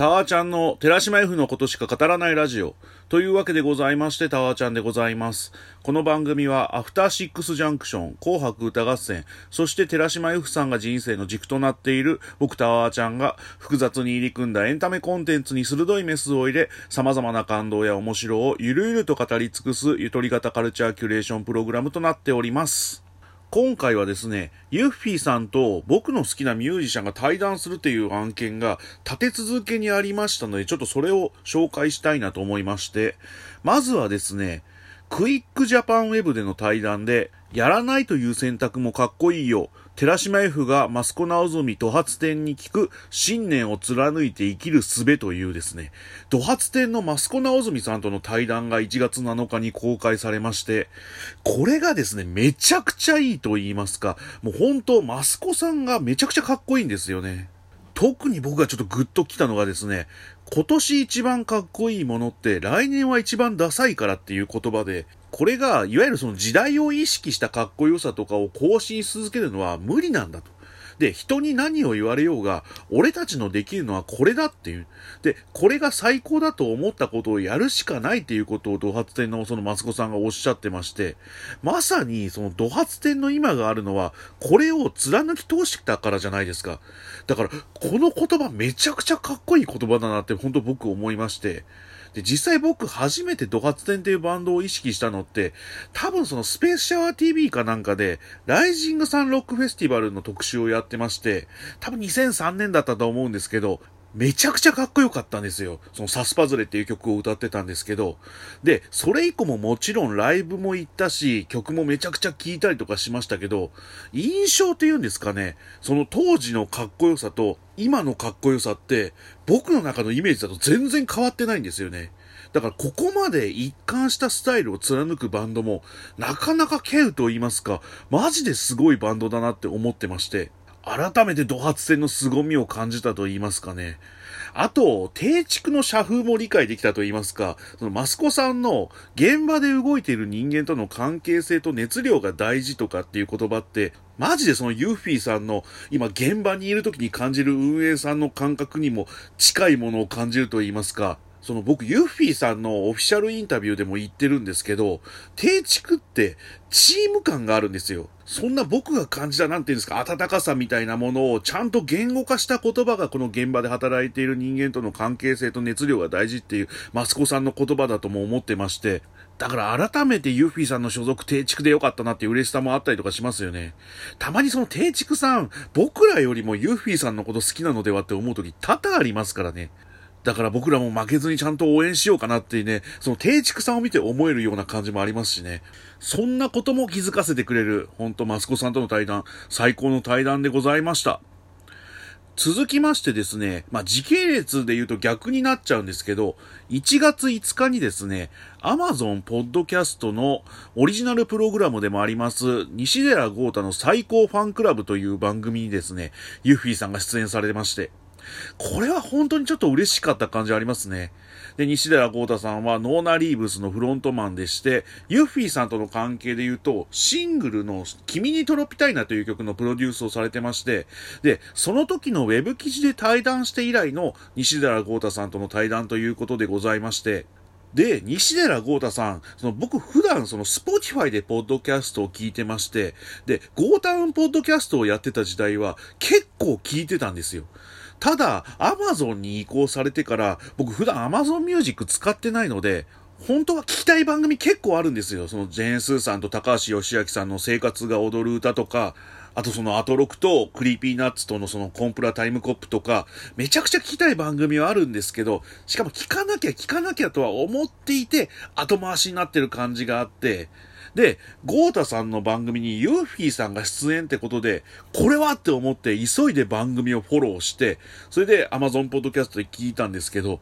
タワーちゃんの寺島 F のことしか語らないラジオ。というわけでございまして、タワーちゃんでございます。この番組は、アフターシックスジャンクション、紅白歌合戦、そして寺島 F さんが人生の軸となっている、僕タワーちゃんが、複雑に入り組んだエンタメコンテンツに鋭いメスを入れ、様々な感動や面白をゆるゆると語り尽くす、ゆとり型カルチャーキュレーションプログラムとなっております。今回はですね、ユッフィーさんと僕の好きなミュージシャンが対談するという案件が立て続けにありましたので、ちょっとそれを紹介したいなと思いまして、まずはですね、クイックジャパンウェブでの対談で、やらないという選択もかっこいいよ。寺島 F がマスコ直澄土発展に聞く信念を貫いて生きる術というですね、土発展のマスコ直澄さんとの対談が1月7日に公開されまして、これがですね、めちゃくちゃいいと言いますか、もう本当マスコさんがめちゃくちゃかっこいいんですよね。特に僕がちょっとグッときたのがですね、今年一番かっこいいものって来年は一番ダサいからっていう言葉で、これがいわゆるその時代を意識したかっこよさとかを更新し続けるのは無理なんだと。で、人に何を言われようが、俺たちのできるのはこれだっていう。で、これが最高だと思ったことをやるしかないっていうことを土発展のそのマスコさんがおっしゃってまして、まさにその土発展の今があるのは、これを貫き通してたからじゃないですか。だから、この言葉めちゃくちゃかっこいい言葉だなって本当僕思いまして、で、実際僕初めてドカツテンっていうバンドを意識したのって、多分そのスペースシャワー TV かなんかで、ライジングサンロックフェスティバルの特集をやってまして、多分2003年だったと思うんですけど、めちゃくちゃかっこよかったんですよ。そのサスパズレっていう曲を歌ってたんですけど。で、それ以降ももちろんライブも行ったし、曲もめちゃくちゃ聴いたりとかしましたけど、印象っていうんですかね、その当時のかっこよさと今のかっこよさって、僕の中のイメージだと全然変わってないんですよね。だからここまで一貫したスタイルを貫くバンドも、なかなか稀有と言いますか、マジですごいバンドだなって思ってまして、改めて土発戦の凄みを感じたと言いますかね。あと、定畜の社風も理解できたと言いますか、そのマスコさんの現場で動いている人間との関係性と熱量が大事とかっていう言葉って、マジでそのユーフィーさんの今現場にいる時に感じる運営さんの感覚にも近いものを感じると言いますか、その僕、ユッフィーさんのオフィシャルインタビューでも言ってるんですけど、定畜ってチーム感があるんですよ。そんな僕が感じた、なんていうんですか、温かさみたいなものをちゃんと言語化した言葉がこの現場で働いている人間との関係性と熱量が大事っていうマスコさんの言葉だとも思ってまして、だから改めてユッフィーさんの所属定畜でよかったなっていう嬉しさもあったりとかしますよね。たまにその定畜さん、僕らよりもユッフィーさんのこと好きなのではって思う時多々ありますからね。だから僕らも負けずにちゃんと応援しようかなっていうね、その定畜さんを見て思えるような感じもありますしね。そんなことも気づかせてくれる、ほんとマスコさんとの対談、最高の対談でございました。続きましてですね、まあ、時系列で言うと逆になっちゃうんですけど、1月5日にですね、Amazon Podcast のオリジナルプログラムでもあります、西寺豪太の最高ファンクラブという番組にですね、ユッフィーさんが出演されてまして、これは本当にちょっと嬉しかった感じありますね。で、西寺豪太さんはノーナリーブスのフロントマンでして、ユッフィーさんとの関係で言うと、シングルの君にトロピタイナという曲のプロデュースをされてまして、で、その時のウェブ記事で対談して以来の西寺豪太さんとの対談ということでございまして、で、西寺郷太さん、その僕普段その Spotify でポッドキャストを聞いてまして、で、 GOTOWN ポッドキャストをやってた時代は結構聞いてたんですよ。ただ、アマゾンに移行されてから、僕普段 Amazon Music 使ってないので、本当は聞きたい番組結構あるんですよ。そのジェーン・スーさんと高橋芳朗さんの生活が踊る歌とか、あとそのアトロクと Creepy Nuts とのそのコンプラタイムコップとか、めちゃくちゃ聞きたい番組はあるんですけど、しかも聞かなきゃ聞かなきゃとは思っていて、後回しになってる感じがあって、で、ゴータさんの番組にユーフィーさんが出演ってことで、これはって思って急いで番組をフォローして、それで Amazon ポッドキャストで聞いたんですけど、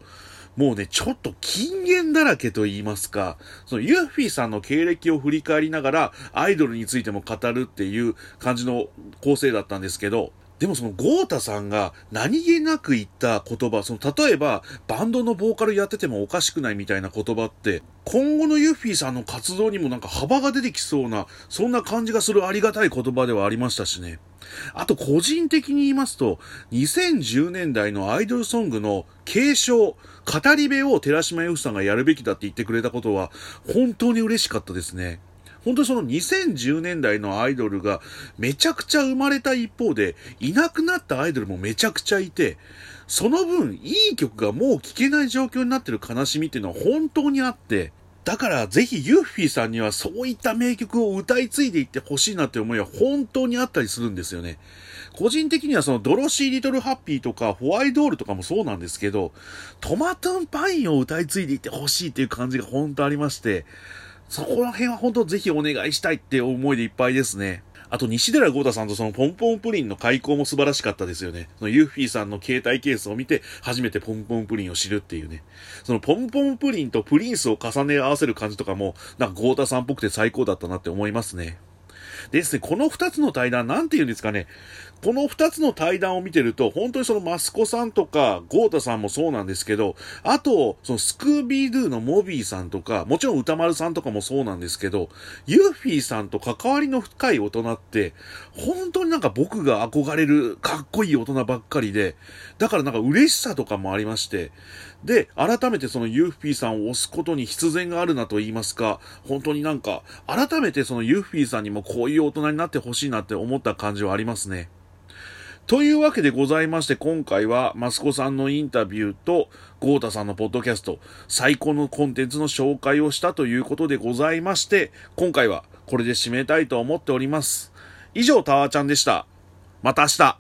もうね、ちょっと禁言だらけと言いますか、そのユーフィーさんの経歴を振り返りながら、アイドルについても語るっていう感じの構成だったんですけど、でもそのゴータさんが何気なく言った言葉、その例えばバンドのボーカルやっててもおかしくないみたいな言葉って、今後のユッフィーさんの活動にもなんか幅が出てきそうな、そんな感じがするありがたい言葉ではありましたしね。あと個人的に言いますと、2010年代のアイドルソングの継承、語り部を寺島由布さんがやるべきだって言ってくれたことは、本当に嬉しかったですね。本当にその2010年代のアイドルがめちゃくちゃ生まれた一方で、いなくなったアイドルもめちゃくちゃいて、その分、いい曲がもう聴けない状況になってる悲しみっていうのは本当にあって、だからぜひユッフィーさんにはそういった名曲を歌い継いでいってほしいなって思いは本当にあったりするんですよね。個人的にはそのドロシー・リトル・ハッピーとかホワイドールとかもそうなんですけど、トマトンパインを歌い継いでいってほしいっていう感じが本当ありまして、そこら辺は本当ぜひお願いしたいって思いでいっぱいですね。あと、西寺豪太さんとそのポンポンプリンの開口も素晴らしかったですよね。そのユッフィーさんの携帯ケースを見て、初めてポンポンプリンを知るっていうね。そのポンポンプリンとプリンスを重ね合わせる感じとかも、なんか豪太さんっぽくて最高だったなって思いますね。ですね、この二つの対談、なんて言うんですかね。この二つの対談を見てると、本当にそのマスコさんとか、ゴータさんもそうなんですけど、あと、そのスクービードゥのモビーさんとか、もちろん歌丸さんとかもそうなんですけど、ユーフィーさんと関わりの深い大人って、本当になんか僕が憧れるかっこいい大人ばっかりで、だからなんか嬉しさとかもありまして、で、改めてそのユーフィーさんを押すことに必然があるなと言いますか、本当になんか、改めてそのユーフィーさんにもこういう大人になってほしいなって思った感じはありますね。というわけでございまして、今回はマスコさんのインタビューと、ゴータさんのポッドキャスト、最高のコンテンツの紹介をしたということでございまして、今回はこれで締めたいと思っております。以上、タワーちゃんでした。また明日